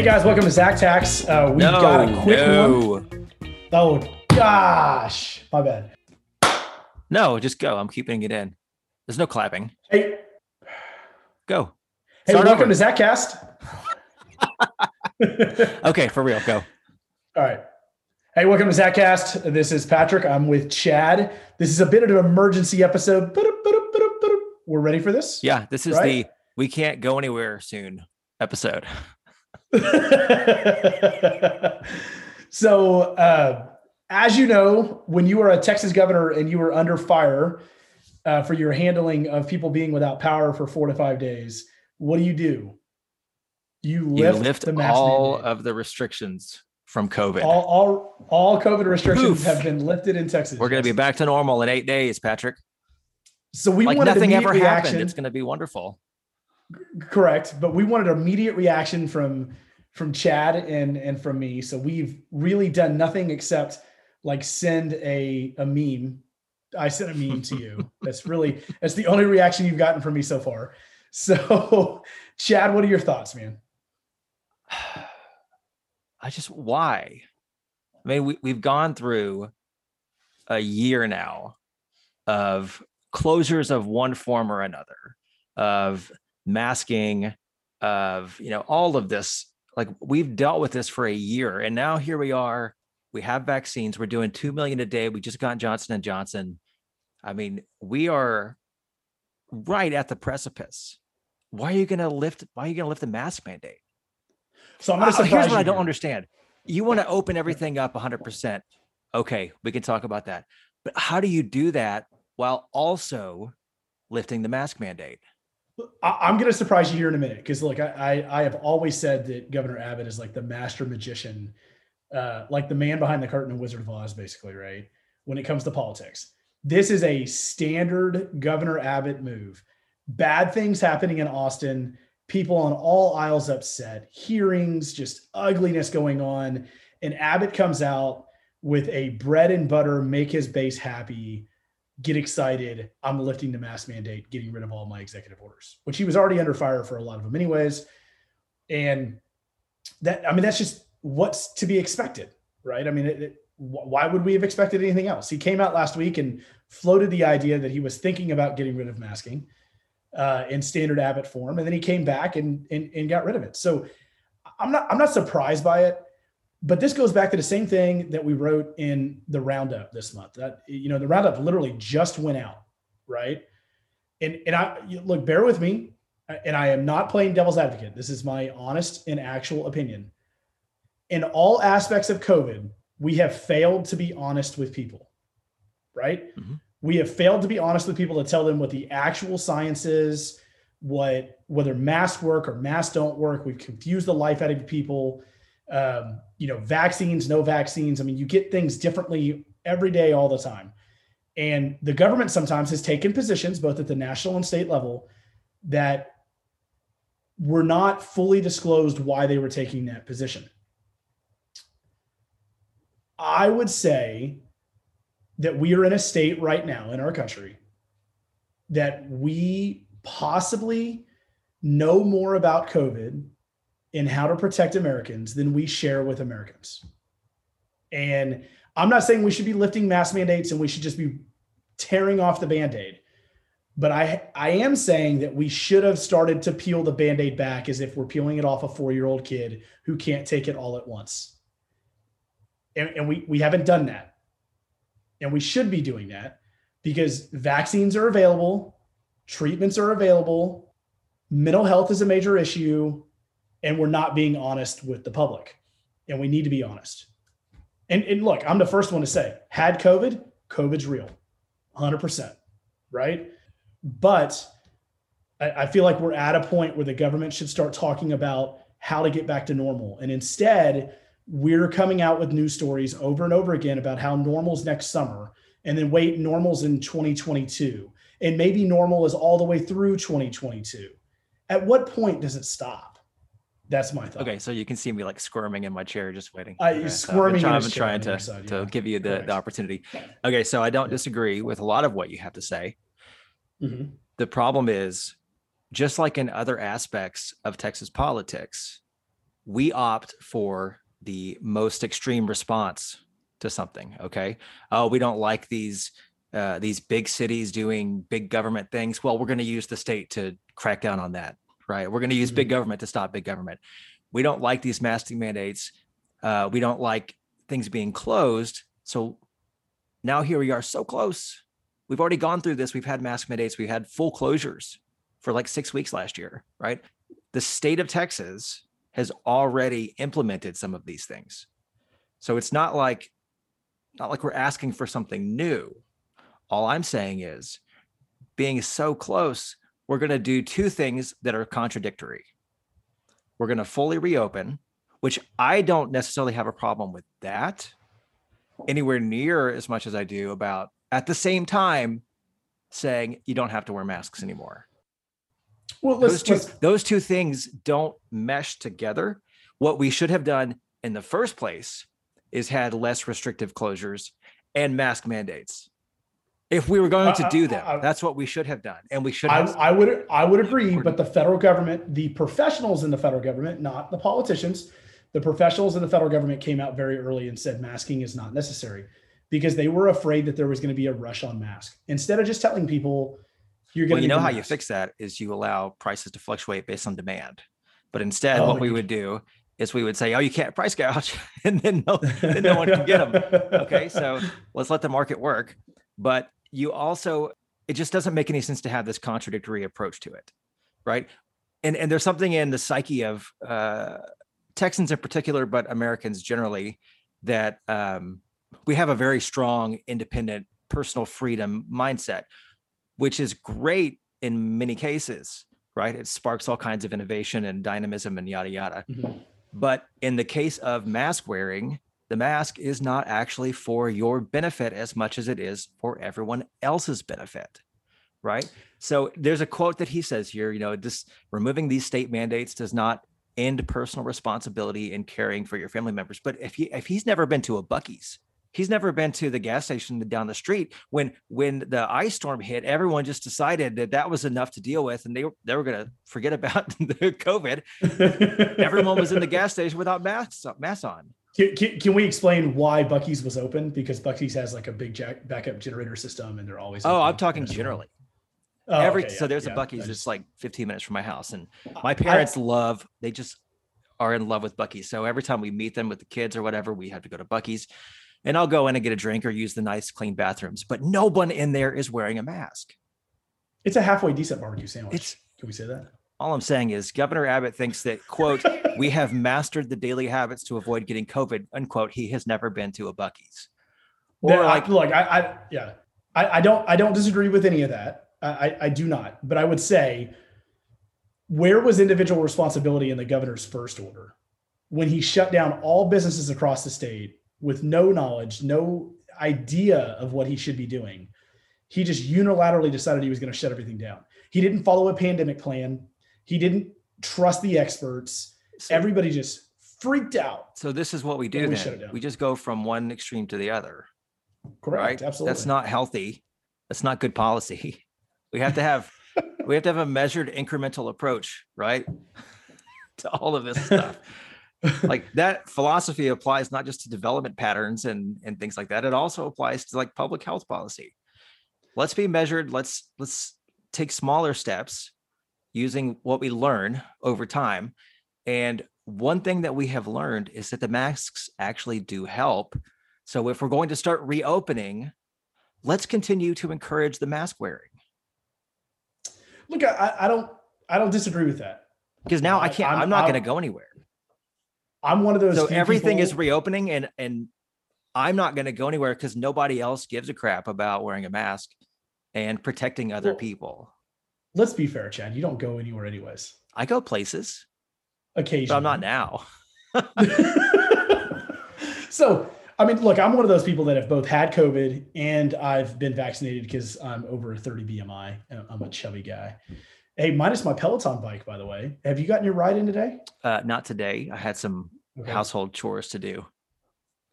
Hey guys, welcome to Zach Tax. Uh, we've No, got a quick no. one. Oh gosh, my bad. No, just go. I'm keeping it in. There's no clapping. Hey, Go. hey, Start welcome over. to Zach Cast. Okay, for real. Go. All right. Hey, welcome to Zach Cast. This is Patrick. I'm with Chad. This is a bit of an emergency episode. We're ready for this? Yeah, this is Right? the we can't go anywhere soon episode. so, uh, as you know, when you were a Texas governor and you were under fire uh, for your handling of people being without power for four to five days, what do you do? You You lift, lift the mask all mandate. of the restrictions from COVID. all, all, all COVID restrictions Poof. have been lifted in Texas. We're going to be back to normal in eight days, Patrick. So we like wanted nothing ever reaction. happened. It's going to be wonderful. Correct, but we wanted immediate reaction from from Chad and and from me. So we've really done nothing except like send a a meme. I sent a meme to you. That's really that's the only reaction you've gotten from me so far. So, Chad, what are your thoughts, man? I just why? I mean, we, we've gone through a year now of closures of one form or another, of masking, of you know, all of this. Like we've dealt with this for a year, and now here we are. We have vaccines. We're doing two million a day. We just got Johnson and Johnson. I mean, we are right at the precipice. Why are you going to lift? Why are you going to lift the mask mandate? So I'm going Uh, to surprise here's what I don't here. understand. You want to open everything up 100%. Okay, we can talk about that. But how do you do that while also lifting the mask mandate? I'm going to surprise you here in a minute because look, I, I have always said that Governor Abbott is like the master magician, uh, like the man behind the curtain in Wizard of Oz, basically, right? When it comes to politics, this is a standard Governor Abbott move. Bad things happening in Austin, people on all aisles upset, hearings, just ugliness going on, and Abbott comes out with a bread and butter, make his base happy get excited. I'm lifting the mask mandate, getting rid of all my executive orders, which he was already under fire for a lot of them, anyways. And that, I mean, that's just what's to be expected, right? I mean, it, it, why would we have expected anything else? He came out last week and floated the idea that he was thinking about getting rid of masking uh, in standard Abbott form, and then he came back and, and and got rid of it. So I'm not I'm not surprised by it but this goes back to the same thing that we wrote in the roundup this month. That you know the roundup literally just went out right? And and i look bear with me and i am not playing devil's advocate. This is my honest and actual opinion. In all aspects of covid we have failed to be honest with people right? Mhm. we have failed to be honest with people to tell them what the actual science is what whether masks work or masks don't work. We've confused the life out of people. Um, you know, vaccines, no vaccines. I mean, you get things differently every day, all the time. And the government sometimes has taken positions, both at the national and state level, that were not fully disclosed why they were taking that position. I would say that we are in a state right now in our country that we possibly know more about COVID in how to protect Americans than we share with Americans. And I'm not saying we should be lifting mask mandates and we should just be tearing off the band-aid. But I I am saying that we should have started to peel the band-aid back as if we're peeling it off a four-year-old kid who can't take it all at once. And, and we we haven't done that. And we should be doing that because vaccines are available, treatments are available, mental health is a major issue and we're not being honest with the public. And we need to be honest. And, and look, I'm the first one to say, had COVID, COVID's real, 100%, right? But I, I feel like we're at a point where the government should start talking about how to get back to normal. And instead, we're coming out with news stories over and over again about how normal's next summer, and then wait, normal's in 2022. And maybe normal is all the way through 2022. At what point does it stop? That's my thought. Okay, so you can see me like squirming in my chair, just waiting. Uh, Okay, you're so squirming in I've his been trying to, your side, to give you the, the opportunity. Okay, so I don't disagree with a lot of what you have to say. Mhm. The problem is, just like in other aspects of Texas politics, we opt for the most extreme response to something. Okay. Oh, we don't like these uh, these big cities doing big government things. Well, we're going to use the state to crack down on that, right? We're going to use mm-hmm. big government to stop big government. We don't like these masking mandates. Uh, we don't like things being closed. So now here we are so close. We've already gone through this. We've had mask mandates. We had full closures for like six weeks last year, right? The state of Texas has already implemented some of these things. So it's not like not like we're asking for something new. All I'm saying is being so close, we're going to do two things that are contradictory. We're going to fully reopen, which I don't necessarily have a problem with that anywhere near as much as I do about at the same time saying you don't have to wear masks anymore. Well, those two, those two things don't mesh together. What we should have done in the first place is had less restrictive closures and mask mandates. If we were going to do them, that's what we should have done, and we should. Have- I, I would I would agree, but the federal government, the professionals in the federal government, not the politicians, the professionals in the federal government came out very early and said masking is not necessary because they were afraid that there was going to be a rush on mask. Instead of just telling people you're going well, you know how you fix that is you allow prices to fluctuate based on demand. But instead, oh, what we would do is we would say, "Oh, you can't price gouge," and then no, then no one can get them. Okay, so let's let the market work. But you also, it just doesn't make any sense to have this contradictory approach to it, right? And and there's something in the psyche of uh, Texans in particular, but Americans generally, that um, we have a very strong, independent, personal freedom mindset which is great in many cases, right? It sparks all kinds of innovation and dynamism and yada yada. Mm-hmm. But in the case of mask wearing, the mask is not actually for your benefit as much as it is for everyone else's benefit right? So there's a quote that he says here you know this removing these state mandates does not end personal responsibility in caring for your family members. But if he if he's never been to a buc-ee's he's never been to the gas station down the street when when the ice storm hit everyone just decided that that was enough to deal with and they, they were going to forget about the covid. Everyone was in the gas station without masks masks on can, can, can, we explain why Buc-ee's was open? Because Buc-ee's has like a big jack, backup generator system, and they're always. Oh, I'm talking generally. Oh, Every okay, so yeah, there's yeah, a Buc-ee's just, like 15 minutes from my house, and my parents I, love. They just are in love with Buc-ee's. So every time we meet them with the kids or whatever, we have to go to Buc-ee's and I'll go in and get a drink or use the nice clean bathrooms, but no one in there is wearing a mask. It's a halfway decent barbecue sandwich. It's, Can we say that? All I'm saying is Governor Abbott thinks that, quote, we have mastered the daily habits to avoid getting COVID, unquote. He has never been to a Buc-ee's. Or like, I, look, I, I yeah, I, I, don't, I don't disagree with any of that. I, I do not, but I would say, where was individual responsibility in the governor's first order when he shut down all businesses across the state with no knowledge, no idea of what he should be doing. He just unilaterally decided he was going to shut everything down. He didn't follow a pandemic plan. He didn't trust the experts. So, Everybody just freaked out. So this is what we do we then. We just go from one extreme to the other. Correct. Right? Absolutely. That's not healthy. That's not good policy. We have to have we have to have a measured incremental approach, right? to all of this stuff like that philosophy applies not just to development patterns and and things like that it also applies to like public health policy let's be measured let's let's take smaller steps using what we learn over time. And one thing that we have learned is that the masks actually do help. So if we're going to start reopening let's continue to encourage the mask wearing. Look i, I don't i don't disagree with that. Because now i can't i'm, I'm not going to go anywhere. I'm one of those. So everything people... is reopening, and and I'm not going to go anywhere because nobody else gives a crap about wearing a mask and protecting other well, people. Let's be fair, Chad. You don't go anywhere anyways. I go places. Occasionally, but I'm not now. so, I mean, look, I'm one of those people that have both had COVID and I've been vaccinated because I'm over 30 BMI. I'm a chubby guy. Hey, minus my Peloton bike, by the way. Have you gotten your ride in today? Uh, not today. I had some okay. household chores to do.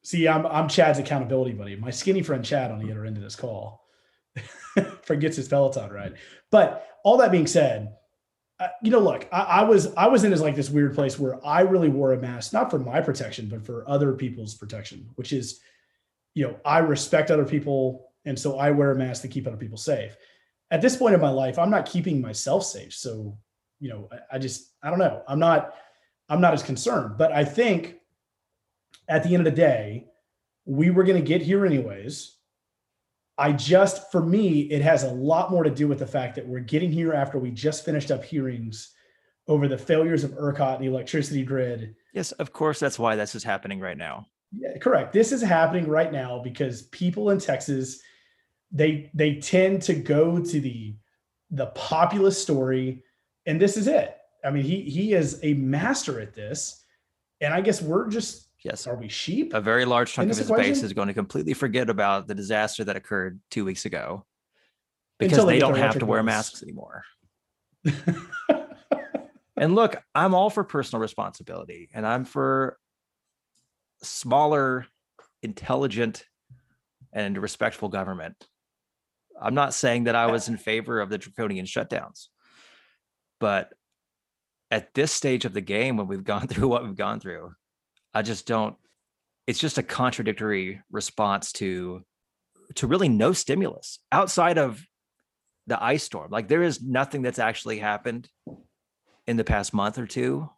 See, I'm I'm Chad's accountability buddy. My skinny friend Chad on the other end of this call forgets his Peloton ride. But all that being said, uh, you know, look, I, I, was I was in this like this weird place where I really wore a mask, not for my protection, but for other people's protection, which is, you know, I respect other people, and so I wear a mask to keep other people safe. At this point in my life, I'm not keeping myself safe, so you know, I, I just I don't know. I'm not I'm not as concerned, but I think at the end of the day, we were going to get here anyways. I just, for me, it has a lot more to do with the fact that we're getting here after we just finished up hearings over the failures of ERCOT and the electricity grid. Yes, of course. That's why this is happening right now. Yeah, correct. This is happening right now because people in Texas, they they tend to go to the the populist story, and this is it. I mean, he he is a master at this, and I guess we're just Yes. Are we sheep? A very large chunk of his equation? base is going to completely forget about the disaster that occurred two weeks ago because they, they don't have to wear masks anymore. and look, I'm all for personal responsibility and I'm for smaller, intelligent, and respectful government. I'm not saying that I was in favor of the draconian shutdowns, but at this stage of the game, when we've gone through what we've gone through, I just don't. It's just a contradictory response to to really no stimulus outside of the ice storm. Like there is nothing that's actually happened in the past month or two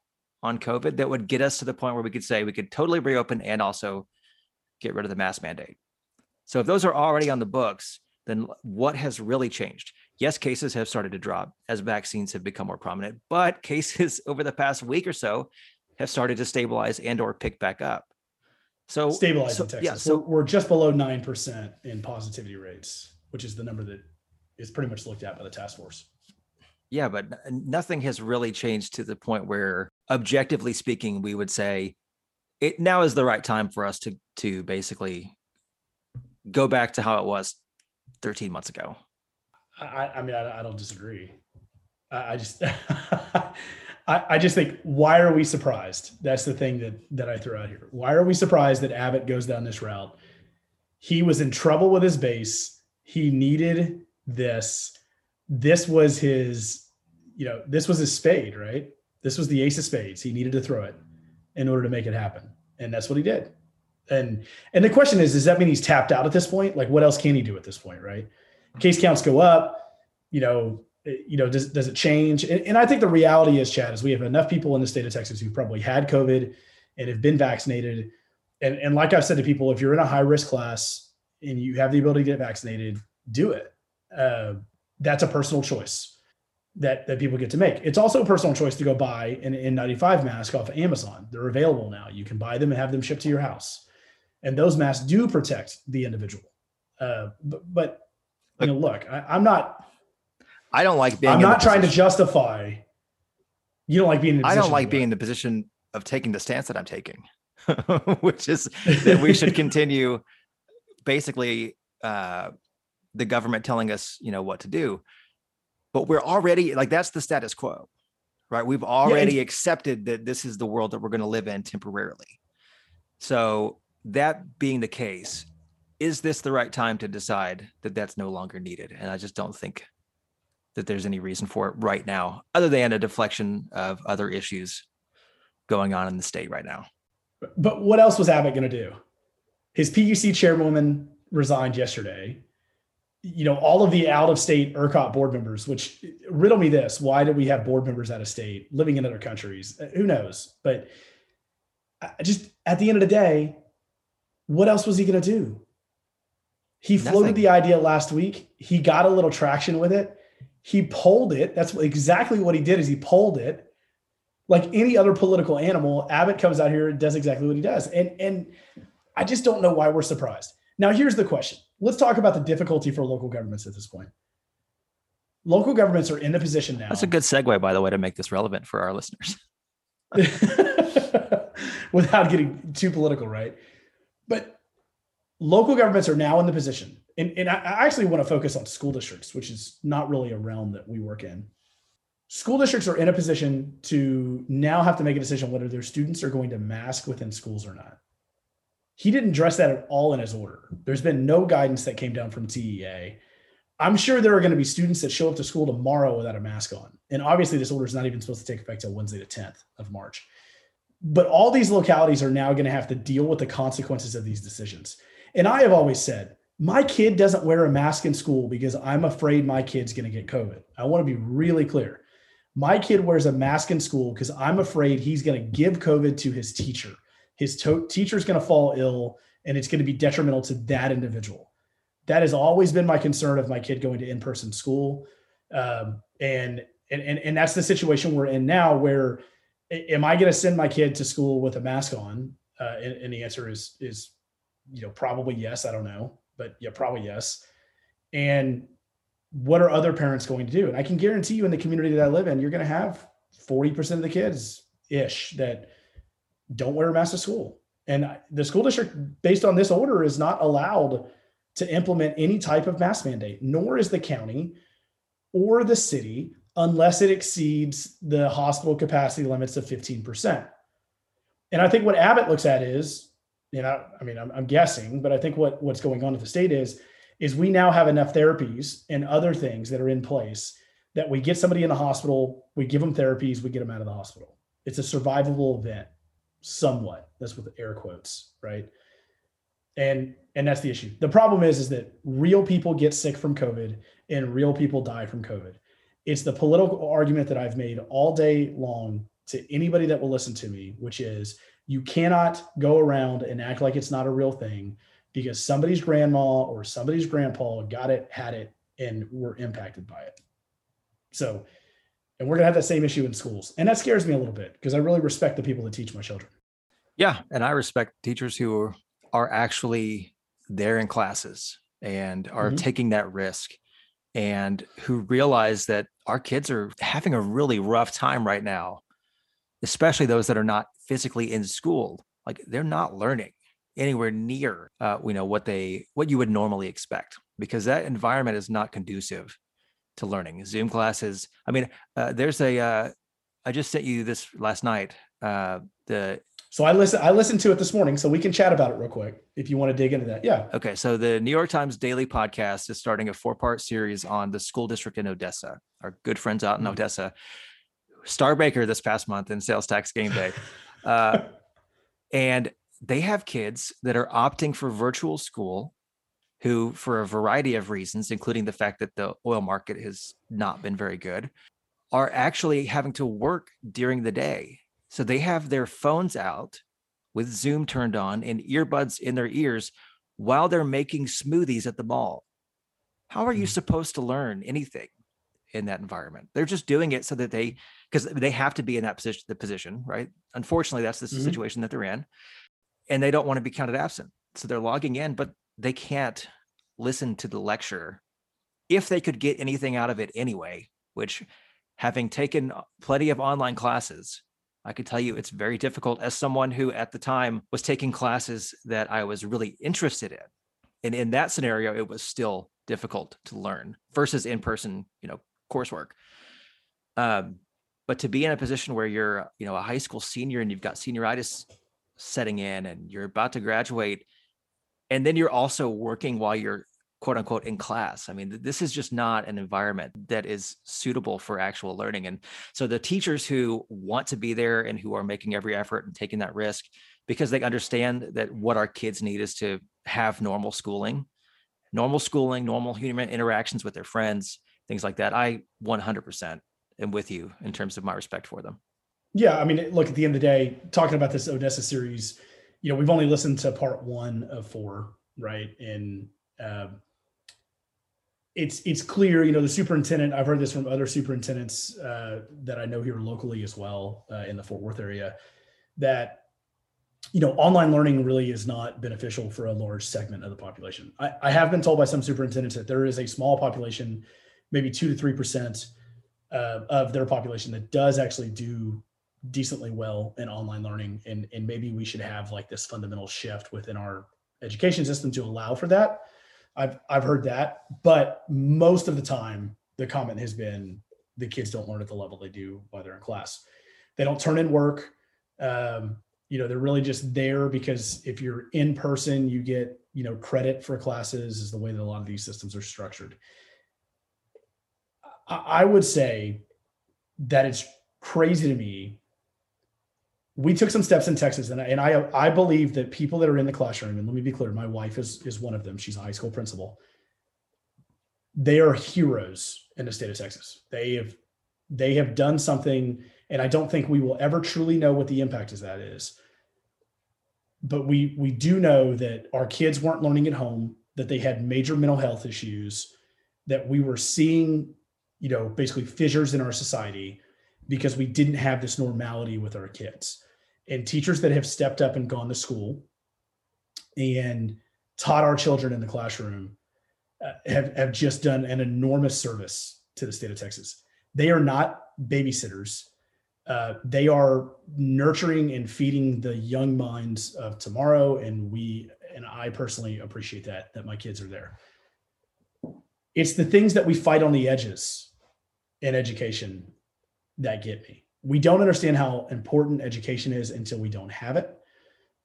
on COVID that would get us to the point where we could say we could totally reopen and also get rid of the mask mandate. So if those are already on the books, then what has really changed? Yes, cases have started to drop as vaccines have become more prominent, but cases over the past week or so have started to stabilize and or pick back up. So stabilize so, in Texas. Yeah, so we're, we're just below nine percent in positivity rates, which is the number that is pretty much looked at by the task force. Yeah, but nothing has really changed to the point where, objectively speaking, we would say it now is the right time for us to to basically go back to how it was 13 months ago. I, I mean, I, I don't disagree. I, I just I, I just think why are we surprised? That's the thing that that I throw out here. Why are we surprised that Abbott goes down this route? He was in trouble with his base. He needed this. This was his, you know, this was his spade, right? This was the ace of spades. He needed to throw it in order to make it happen. And that's what he did. And and the question is, does that mean he's tapped out at this point? Like what else can he do at this point, right? Case counts go up, you know, you know, does, does it change? And, and, I think the reality is, Chad, is we have enough people in the state of Texas who probably had COVID and have been vaccinated. And, and like I've said to people, if you're in a high risk class and you have the ability to get vaccinated, do it. Uh, that's a personal choice that, that people get to make. It's also a personal choice to go buy an N95 mask off of Amazon. They're available now. You can buy them and have them shipped to your house. And those masks do protect the individual. Uh, but, but you know, look, I, I'm not I don't like being. I'm not trying position. to justify. You don't like being. I don't like being in the position of taking the stance that I'm taking, which is that we should continue, basically, uh, the government telling us, you know, what to do. But we're already like that's the status quo, right? We've already yeah, accepted that this is the world that we're going to live in temporarily. So that being the case, is this the right time to decide that that's no longer needed? And I just don't think that there's any reason for it right now, other than a deflection of other issues going on in the state right now. But what else was Abbott going to do? His PUC chairwoman resigned yesterday. You know, all of the out of state ERCOT board members, which riddle me this why do we have board members out of state living in other countries? Uh, who knows? But just at the end of the day, what else was he going to do? He floated Nothing. the idea last week. He got a little traction with it. He pulled it. That's exactly what he did. Is he pulled it like any other political animal. Abbott comes out here and does exactly what he does, and and I just don't know why we're surprised. Now, here's the question. Let's talk about the difficulty for local governments at this point. Local governments are in a position now. That's a good segue, by the way, to make this relevant for our listeners. Without getting too political, right? But local governments are now in the position and, and I actually want to focus on school districts, which is not really a realm that we work in. School districts are in a position to now have to make a decision whether their students are going to mask within schools or not. He didn't address that at all in his order. There's been no guidance that came down from TEA. I'm sure there are going to be students that show up to school tomorrow without a mask on. And obviously, this order is not even supposed to take effect until Wednesday, the 10th of March. But all these localities are now going to have to deal with the consequences of these decisions. And I have always said, my kid doesn't wear a mask in school because I'm afraid my kid's going to get COVID. I want to be really clear. My kid wears a mask in school because I'm afraid he's going to give COVID to his teacher. His to- teacher's going to fall ill and it's going to be detrimental to that individual. That has always been my concern of my kid going to in-person school. Um, and, and, and, and that's the situation we're in now where am I going to send my kid to school with a mask on? Uh, and, and the answer is, is, you know, probably yes. I don't know, but yeah, probably yes. And what are other parents going to do? And I can guarantee you in the community that I live in, you're going to have 40% of the kids ish that don't wear a mask to school. And the school district, based on this order, is not allowed to implement any type of mask mandate, nor is the county or the city unless it exceeds the hospital capacity limits of 15%. And I think what Abbott looks at is, you know, I mean, I'm, I'm guessing, but I think what, what's going on at the state is is we now have enough therapies and other things that are in place that we get somebody in the hospital, we give them therapies, we get them out of the hospital. It's a survivable event, somewhat. That's with air quotes, right? And and that's the issue. The problem is is that real people get sick from COVID and real people die from COVID. It's the political argument that I've made all day long to anybody that will listen to me, which is you cannot go around and act like it's not a real thing because somebody's grandma or somebody's grandpa got it, had it, and were impacted by it. So, and we're going to have that same issue in schools. And that scares me a little bit because I really respect the people that teach my children. Yeah. And I respect teachers who are, actually there in classes and are mm-hmm. taking that risk and who realize that our kids are having a really rough time right now, especially those that are not physically in school. Like they're not learning anywhere near uh, you know what they what you would normally expect because that environment is not conducive to learning zoom classes i mean uh, there's a uh, I just sent you this last night uh the so i listen. i listened to it this morning so we can chat about it real quick if you want to dig into that yeah okay so the new york times daily podcast is starting a four part series on the school district in odessa our good friends out in mm-hmm. odessa star baker this past month in sales tax game day. Uh, and they have kids that are opting for virtual school who for a variety of reasons including the fact that the oil market has not been very good are actually having to work during the day. So they have their phones out with zoom turned on and earbuds in their ears while they're making smoothies at the mall. How are you mm. supposed to learn anything in that environment they're just doing it so that they because they have to be in that position the position right unfortunately that's the mm-hmm. situation that they're in and they don't want to be counted absent. So they're logging in, but they can't listen to the lecture if they could get anything out of it anyway, which having taken plenty of online classes, I could tell you it's very difficult as someone who at the time was taking classes that I was really interested in. And in that scenario, it was still difficult to learn versus in-person, you know, coursework. Um, but to be in a position where you're, you know, a high school senior and you've got senioritis setting in and you're about to graduate and then you're also working while you're quote unquote in class i mean this is just not an environment that is suitable for actual learning and so the teachers who want to be there and who are making every effort and taking that risk because they understand that what our kids need is to have normal schooling normal schooling normal human interactions with their friends things like that i 100% am with you in terms of my respect for them yeah, I mean, look at the end of the day, talking about this Odessa series, you know, we've only listened to part one of four, right? And uh, it's it's clear, you know, the superintendent. I've heard this from other superintendents uh, that I know here locally as well uh, in the Fort Worth area, that you know, online learning really is not beneficial for a large segment of the population. I, I have been told by some superintendents that there is a small population, maybe two to three percent uh, of their population that does actually do decently well in online learning. And and maybe we should have like this fundamental shift within our education system to allow for that. I've i've heard that. But most of the time the comment has been the kids don't learn at the level they do while they're in class. They don't turn in work. Um, you know they're really just there because if you're in person you get you know credit for classes is the way that a lot of these systems are structured I would say that it's crazy to me. We took some steps in Texas, and I, and I I believe that people that are in the classroom, and let me be clear, my wife is is one of them. She's a high school principal. They are heroes in the state of Texas. They have they have done something, and I don't think we will ever truly know what the impact of that is. But we we do know that our kids weren't learning at home, that they had major mental health issues, that we were seeing you know, basically fissures in our society because we didn't have this normality with our kids. And teachers that have stepped up and gone to school and taught our children in the classroom uh, have, have just done an enormous service to the state of Texas. They are not babysitters. Uh, they are nurturing and feeding the young minds of tomorrow. And we, and I personally appreciate that, that my kids are there. It's the things that we fight on the edges in education that get me. We don't understand how important education is until we don't have it.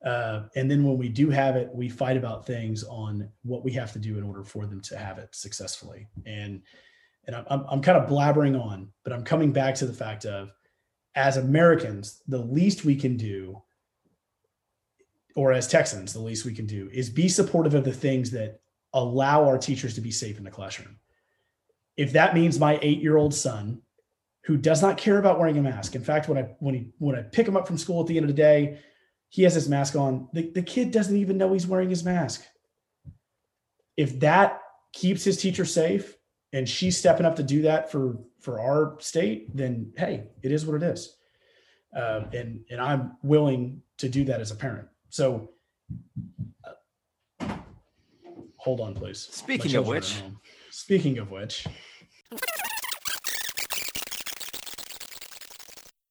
Uh, and then when we do have it, we fight about things on what we have to do in order for them to have it successfully. And and I'm, I'm kind of blabbering on, but I'm coming back to the fact of as Americans, the least we can do, or as Texans, the least we can do is be supportive of the things that allow our teachers to be safe in the classroom if that means my eight year old son who does not care about wearing a mask. In fact, when I when he when I pick him up from school at the end of the day, he has his mask on. The, the kid doesn't even know he's wearing his mask. If that keeps his teacher safe and she's stepping up to do that for for our state, then hey, it is what it is. Um, and and I'm willing to do that as a parent. So uh, hold on, please. Speaking of which, Speaking of which,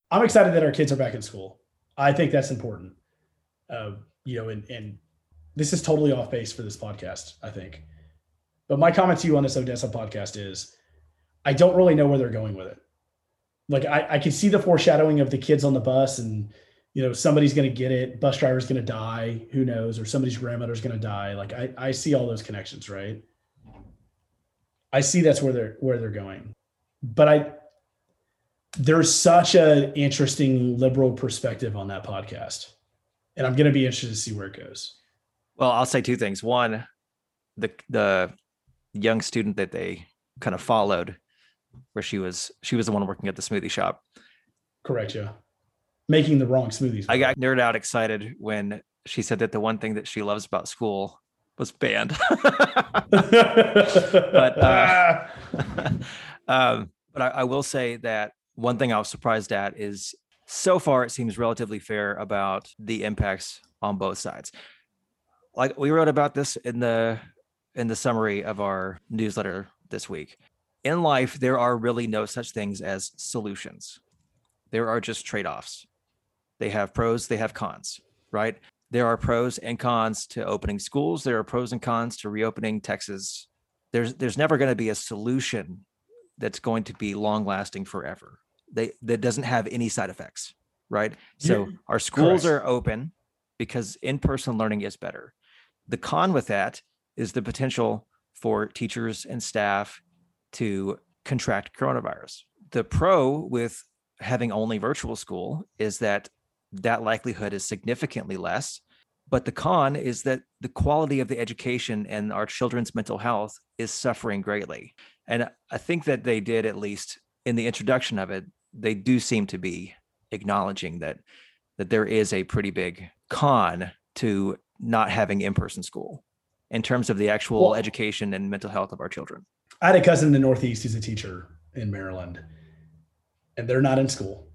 I'm excited that our kids are back in school. I think that's important. Uh, you know, and and this is totally off base for this podcast, I think. But my comment to you on this Odessa podcast is I don't really know where they're going with it. Like I, I can see the foreshadowing of the kids on the bus and you know, somebody's gonna get it, bus driver's gonna die, who knows, or somebody's grandmother's gonna die. Like I, I see all those connections, right? I see that's where they're where they're going. But I there's such an interesting liberal perspective on that podcast. And I'm going to be interested to see where it goes. Well, I'll say two things. One, the the young student that they kind of followed where she was she was the one working at the smoothie shop. Correct, yeah. Making the wrong smoothies. I got nerd out excited when she said that the one thing that she loves about school was banned. but uh, um, but I, I, will say that one thing I was surprised at is so far it seems relatively fair about the impacts on both sides. Like we wrote about this in the in the summary of our newsletter this week. In life, there are really no such things as solutions. There are just trade-offs. They have pros, they have cons, right? There are pros and cons to opening schools. There are pros and cons to reopening Texas. There's there's never going to be a solution that's going to be long lasting forever. They that doesn't have any side effects, right? So yeah, our schools correct. are open because in-person learning is better. The con with that is the potential for teachers and staff to contract coronavirus. The pro with having only virtual school is that that likelihood is significantly less. But the con is that the quality of the education and our children's mental health is suffering greatly. And I think that they did, at least in the introduction of it, they do seem to be acknowledging that that there is a pretty big con to not having in-person school in terms of the actual well, education and mental health of our children. I had a cousin in the Northeast who's a teacher in Maryland, and they're not in school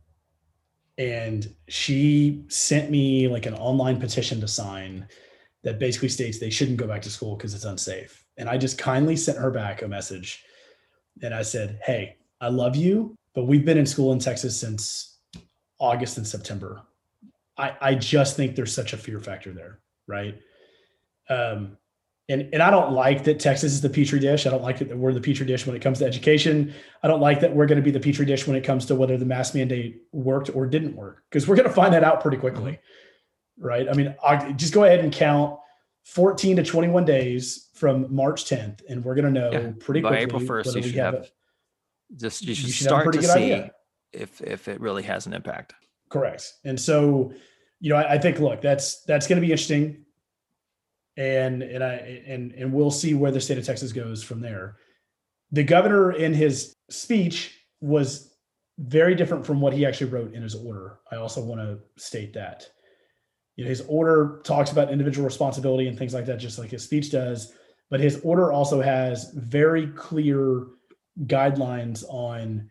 and she sent me like an online petition to sign that basically states they shouldn't go back to school because it's unsafe. And I just kindly sent her back a message and I said, Hey, I love you, but we've been in school in Texas since August and September. I, I just think there's such a fear factor there, right? Um, and and I don't like that Texas is the petri dish. I don't like that we're the petri dish when it comes to education. I don't like that we're going to be the petri dish when it comes to whether the mask mandate worked or didn't work because we're going to find that out pretty quickly, right? I mean, I, just go ahead and count 14 to 21 days from March 10th, and we're going to know yeah, pretty quickly. By April 1st, you should have, have just you should, You should start to see idea. if if it really has an impact. Correct. And so, you know, I, I think look, that's that's going to be interesting, and and I and and we'll see where the state of Texas goes from there. The governor in his speech was very different from what he actually wrote in his order. I also want to state that. You know, his order talks about individual responsibility and things like that, just like his speech does. But his order also has very clear guidelines on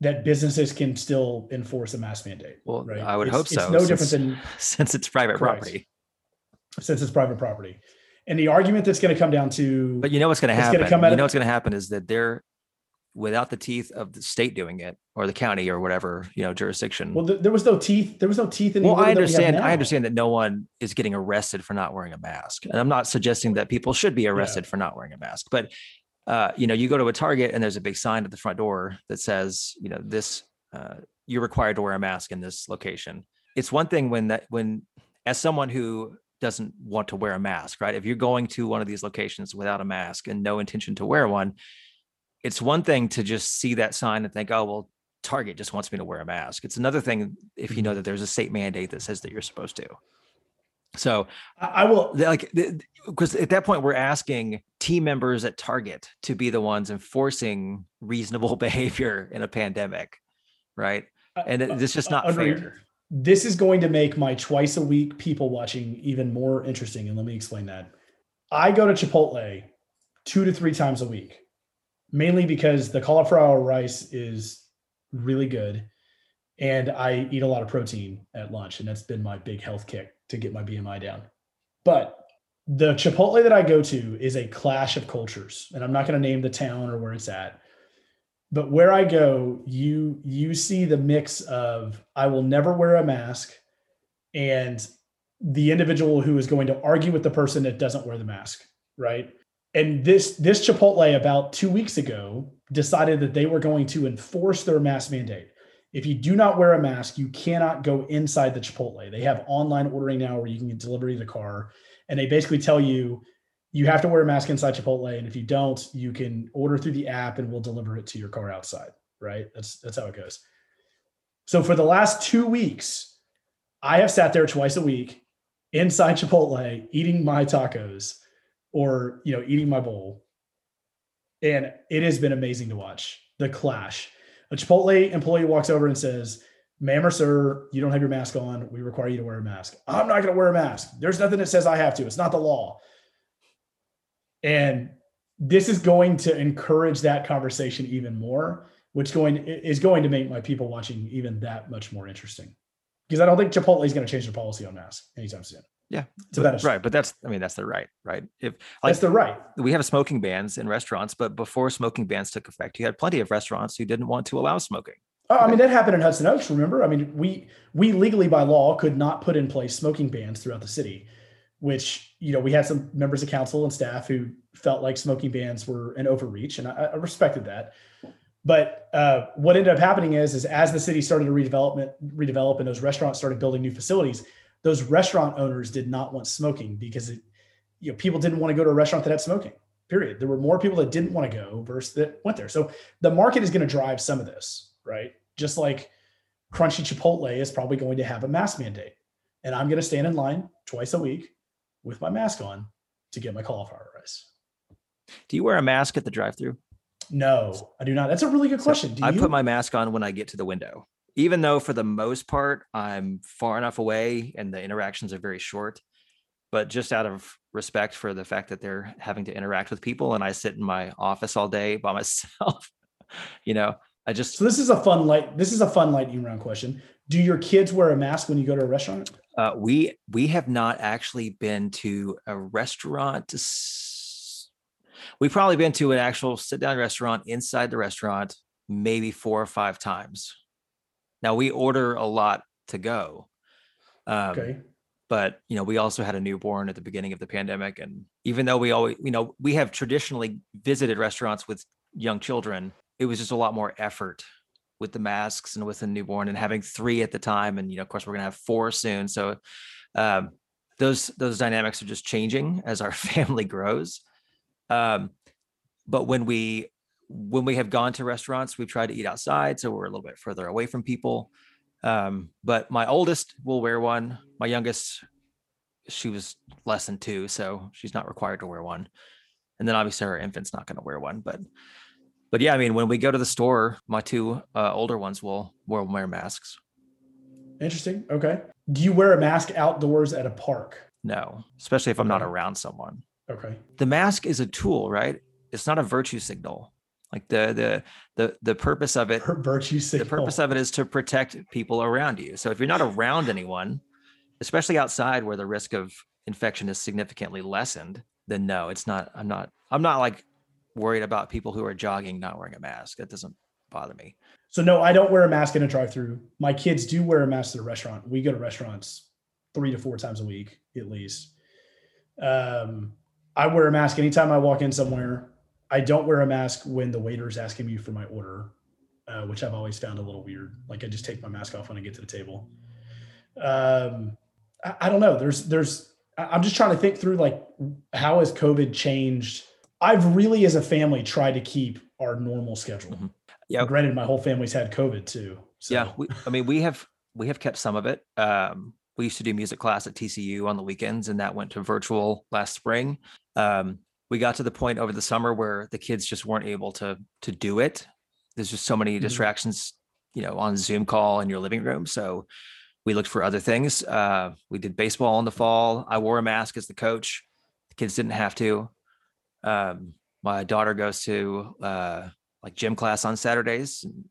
that businesses can still enforce a mask mandate. Well, right? I would It's- hope It's so, no since- different than Since it's private Correct. property. Since it's private property. And the argument that's going to come down to, But you know what's going to It's gonna happen? come You know what's going to happen is that they're without the teeth of the state doing it or the county or whatever you know jurisdiction. well, th- there was no teeth. There was no teeth in Well, I we understand. I understand that no one is getting arrested for not wearing a mask, and I'm not suggesting that people should be arrested for not wearing a mask. But uh, you know, you go to a Target and there's a big sign at the front door that says, you know, this uh, you're required to wear a mask in this location. It's one thing when that when as someone who doesn't want to wear a mask, right? If you're going to one of these locations without a mask and no intention to wear one, it's one thing to just see that sign and think, oh well, Target just wants me to wear a mask. It's another thing if you Mm-hmm. know that there's a state mandate that says that you're supposed to. So, I, will. like, because at that point, we're asking team members at Target to be the ones enforcing reasonable behavior in a pandemic, right? Uh, and uh, it- it's just uh, not Agreed. fair. This is going to make my twice a week people watching even more interesting. And let me explain that. I go to Chipotle two to three times a week, mainly because the cauliflower rice is really good. And I eat a lot of protein at lunch. And that's been my big health kick to get my BMI down. But the Chipotle that I go to is a clash of cultures. And I'm not going to name the town or where it's at but where I go, you you see the mix of I will never wear a mask and the individual who is going to argue with the person that doesn't wear the mask, right? And this this Chipotle about 2 weeks ago decided that they were going to enforce their mask mandate. If you do not wear a mask, you cannot go inside the Chipotle. They have online ordering now where you can get delivery to the car and they basically tell you you have to wear a mask inside Chipotle, and if you don't, you can order through the app, and we'll deliver it to your car outside. Right? That's that's how it goes. So for the last two weeks, I have sat there twice a week inside Chipotle eating my tacos, or you know, eating my bowl, and it has been amazing to watch the clash. A Chipotle employee walks over and says, "Ma'am or sir, you don't have your mask on. We require you to wear a mask." I'm not going to wear a mask. There's nothing that says I have to. It's not the law. And this is going to encourage that conversation even more, which going is going to make my people watching even that much more interesting. Because I don't think Chipotle is going to change their policy on masks anytime soon. Yeah, It's a but- right. But that's, I mean, that's the right, right? If like That's the right. we have smoking bans in restaurants, but before smoking bans took effect, you had plenty of restaurants who didn't want to allow smoking. Oh, I mean, that happened in Hudson Oaks. Remember? I mean, we we legally by law could not put in place smoking bans throughout the city, which you know we had some members of council and staff who felt like smoking bans were an overreach, and I, I respected that. But uh, what ended up happening is, is as the city started to redevelopment, redevelop, and those restaurants started building new facilities, those restaurant owners did not want smoking because it, you know, people didn't want to go to a restaurant that had smoking. Period. There were more people that didn't want to go versus that went there. So the market is going to drive some of this, right? Just like Crunchy Chipotle is probably going to have a mask mandate, and I'm going to stand in line twice a week with my mask on to get my cauliflower rice. Do you wear a mask at the drive-through? No, I do not. That's a really good So question. Do I put my mask on when I get to the window, even though for the most part I'm far enough away and the interactions are very short. But just out of respect for the fact that they're having to interact with people, and I sit in my office all day by myself, you know, I just so this is a fun light. This is a fun lightning round question. Do your kids wear a mask when you go to a restaurant? uh, we we have not actually been to a restaurant. to s- We've probably been to an actual sit down restaurant inside the restaurant maybe four or five times. Now we order a lot to go. Um, Okay. but you know we also had a newborn at the beginning of the pandemic and even though we always you know we have traditionally visited restaurants with young children it was just a lot more effort with the masks and with the newborn and having three at the time and you know of course we're going to have four soon so um, those those dynamics are just changing as our family grows um, but when we when we have gone to restaurants, we've tried to eat outside, so we're a little bit further away from people. Um, but my oldest will wear one. My youngest, she was less than two, so she's not required to wear one. And then obviously our infant's not going to wear one. But but yeah, I mean, when we go to the store, my two uh, older ones will will wear masks. Interesting. Okay. Do you wear a mask outdoors at a park? No, especially if I'm not around someone. Okay. The mask is a tool, right? It's not a virtue signal. Like the the the the purpose of it, virtue signal. the purpose of it is to protect people around you. So if you're not around anyone, especially outside where the risk of infection is significantly lessened, then no, it's not. I'm not. I'm not like worried about people who are jogging not wearing a mask. That doesn't bother me. So no, I don't wear a mask in a drive-through. My kids do wear a mask at a restaurant. We go to restaurants three to four times a week at least. Um, I wear a mask anytime I walk in somewhere. I don't wear a mask when the waiter is asking me for my order, uh, which I've always found a little weird. Like I just take my mask off when I get to the table. Um, I, I don't know. There's, there's, I'm just trying to think through like how has COVID changed. I've really, as a family, tried to keep our normal schedule. Mhm. Yeah. Granted, my whole family's had COVID too. So. Yeah, we, I mean, we have we have kept some of it. Um, we used to do music class at TCU on the weekends, and that went to virtual last spring. Um, we got to the point over the summer where the kids just weren't able to to do it. There's just so many Mhm. distractions, you know, on Zoom call in your living room. So we looked for other things. Uh, we did baseball in the fall. I wore a mask as the coach. The kids didn't have to. Um, my daughter goes to uh, like gym class on Saturdays. and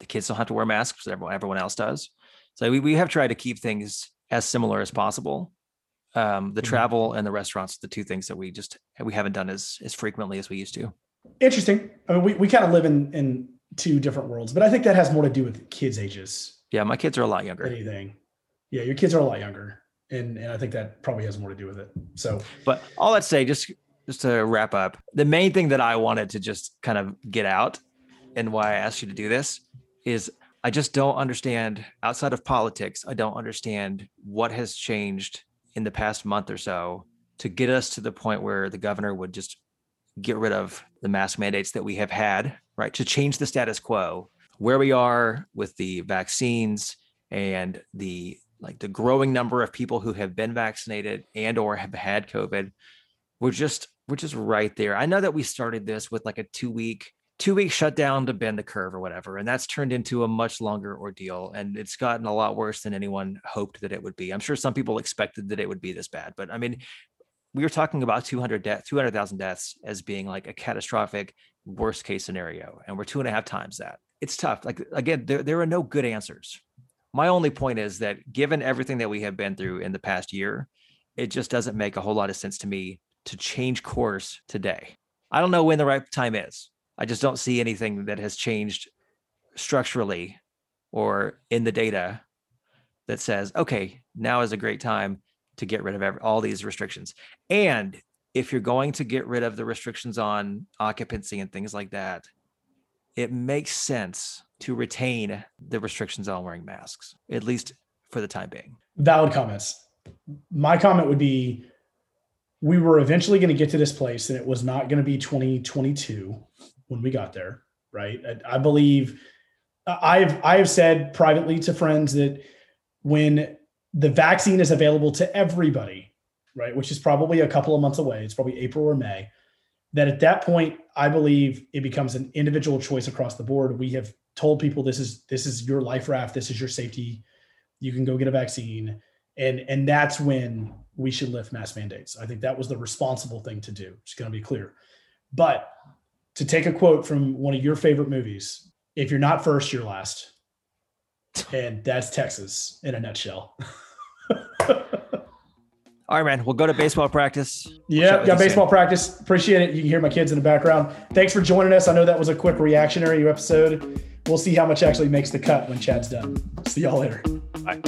The kids don't have to wear masks, everyone everyone else does. So we, we have tried to keep things as similar as possible. Um, the Mhm. travel and the restaurants, the two things that we just we haven't done as as frequently as we used to. Interesting. I mean, we, we kind of live in, in two different worlds, but I think that has more to do with kids' ages Yeah, my kids are a lot younger. anything. Yeah, your kids are a lot younger. And and I think that probably has more to do with it. So But all that say, just just to wrap up, the main thing that I wanted to just kind of get out, and why I asked you to do this, is I just don't understand outside of politics. I don't understand what has changed in the past month or so to get us to the point where the governor would just get rid of the mask mandates that we have had, right? To change the status quo, where we are with the vaccines and the like the growing number of people who have been vaccinated and or have had COVID, we're just we're just right there. I know that we started this with like a two week two week shutdown to bend the curve or whatever, and that's turned into a much longer ordeal, and it's gotten a lot worse than anyone hoped that it would be. I'm sure some people expected that it would be this bad, but I mean, we were talking about 200 death, 200,000 deaths as being like a catastrophic worst case scenario, and we're two and a half times that. It's tough. Like again, there there are no good answers. My only point is that given everything that we have been through in the past year, it just doesn't make a whole lot of sense to me to change course today. I don't know when the right time is. I just don't see anything that has changed structurally or in the data that says, okay, now is a great time to get rid of ev- all these restrictions. And if you're going to get rid of the restrictions on occupancy and things like that, it makes sense to retain the restrictions on wearing masks, at least for the time being. valid comments. My comment would be we were eventually going to get to this place and it was not going to be 2022 when we got there, right? I, I believe I've I have said privately to friends that when the vaccine is available to everybody, right, which is probably a couple of months away, it's probably April or May, that at that point I believe it becomes an individual choice across the board. We have told people this is this is your life raft, this is your safety. You can go get a vaccine and and that's when we should lift mask mandates. I think that was the responsible thing to do. Just going to be clear. But to take a quote from one of your favorite movies, if you're not first, you're last. And that's Texas in a nutshell. All right, man. We'll go to baseball practice. Yeah, got you soon. baseball practice. Appreciate it. You can hear my kids in the background. Thanks for joining us. I know that was a quick reactionary episode. We'll see how much actually makes the cut when Chad's done. See y'all later. Bye.